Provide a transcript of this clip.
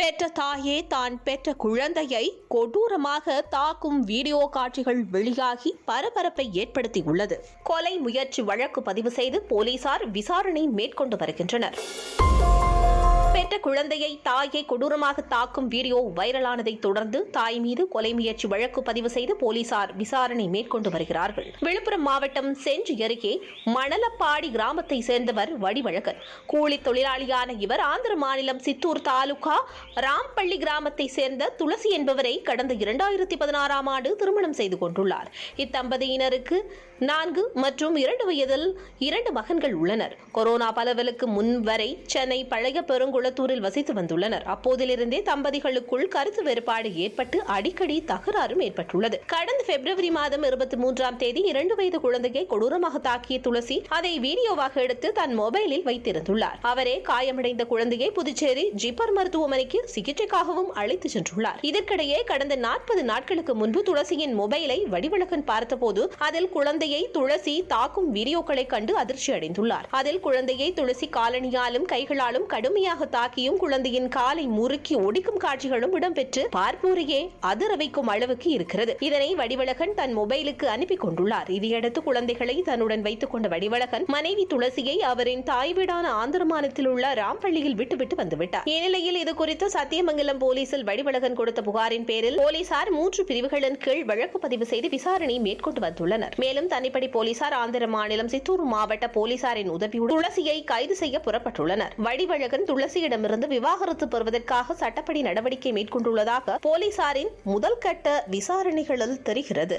பெற்ற தாயே தான் பெற்ற குழந்தையை கொடூரமாக தாக்கும் வீடியோ காட்சிகள் வெளியாகி பரபரப்பை ஏற்படுத்தியுள்ளது. கொலை முயற்சி வழக்கு பதிவு செய்து போலீசார் விசாரணை மேற்கொண்டு வருகின்றனர். பெற்ற குழந்தையை தாயை கொடூரமாக தாக்கும் வீடியோ வைரலானதை தொடர்ந்து தாய் மீது கொலை முயற்சி வழக்கு பதிவு செய்து போலீசார் விசாரணை மேற்கொண்டு வருகிறார்கள். விழுப்புரம் மாவட்டம் செஞ்சி அருகே மணலப்பாடி கிராமத்தை சேர்ந்தவர் வடிவழகர். கூலி தொழிலாளியான இவர் ஆந்திர மாநிலம் சித்தூர் தாலுகா ராம்பள்ளி கிராமத்தை சேர்ந்த துளசி என்பவரை கடந்த இரண்டாயிரத்தி பதினாறாம் ஆண்டு திருமணம் செய்து கொண்டுள்ளார். இத்தம்பதியினருக்கு நான்கு மற்றும் இரண்டு வயதில் இரண்டு மகன்கள் உள்ளனர். கொரோனா பரவலுக்கு முன் வரை சென்னை பழைய பெருங்குளம் குளத்தூரில் வசித்து வந்துள்ளனர். அப்போதிலிருந்தே தம்பதிகளுக்குள் கருத்து வேறுபாடு ஏற்பட்டு அடிக்கடி தகராறும் ஏற்பட்டுள்ளது. கடந்த பிப்ரவரி மாதம் இருபத்தி மூன்றாம் தேதி இரண்டு வயது குழந்தையை கொடூரமாக தாக்கிய துளசி அதை வீடியோவாக எடுத்து தன் மொபைலில் வைத்திருந்துள்ளார். அவரே காயமடைந்த குழந்தையை புதுச்சேரி ஜிப்பர் மருத்துவமனைக்கு சிகிச்சைக்காகவும் அழைத்து சென்றுள்ளார். இதற்கிடையே கடந்த நாற்பது நாட்களுக்கு முன்பு துளசியின் மொபைலை வடிவழகன் பார்த்தபோது அதில் குழந்தையை துளசி தாக்கும் வீடியோக்களை கண்டு அதிர்ச்சி அடைந்துள்ளார் அதில் குழந்தையை துளசி காலணியாலும் கைகளாலும் கடுமையாக தாக்கியும் குழந்தையின் காலை முறுக்கி ஒடிக்கும் காட்சிகளும் இடம்பெற்று பார்ப்போரையே அதிர வைக்கும் அளவுக்கு இருக்கிறது. இதனை வடிவழகன் தன் மொபைலுக்கு அனுப்பி கொண்டுள்ளார். இதையடுத்து குழந்தைகளை தன்னுடன் வைத்துக் கொண்ட வடிவழகன் மனைவி துளசியை அவரின் தாய் வீடான ஆந்திரமானத்தில் உள்ள ராம்பள்ளியில் விட்டுவிட்டு வந்துவிட்டார். இந்நிலையில் இது குறித்து சத்தியமங்கலம் போலீசில் வடிவழகன் கொடுத்த புகாரின் பேரில் போலீசார் மூன்று பிரிவுகளின் கீழ் வழக்கு பதிவு செய்து விசாரணை மேற்கொண்டு வந்துள்ளனர். மேலும் தனிப்படை போலீசார் ஆந்திர மாநிலம் சித்தூர் மாவட்ட போலீசாரின் உதவியுடன் துளசியை கைது செய்ய புறப்பட்டுள்ளனர். வடிவழகன் துளசியை துளசியிடமிருந்து விவாகரத்து பெறுவதற்காக சட்டப்படி நடவடிக்கை மேற்கொண்டுள்ளதாக போலீசாரின் முதல் கட்ட விசாரணைகளில் தெரிகிறது.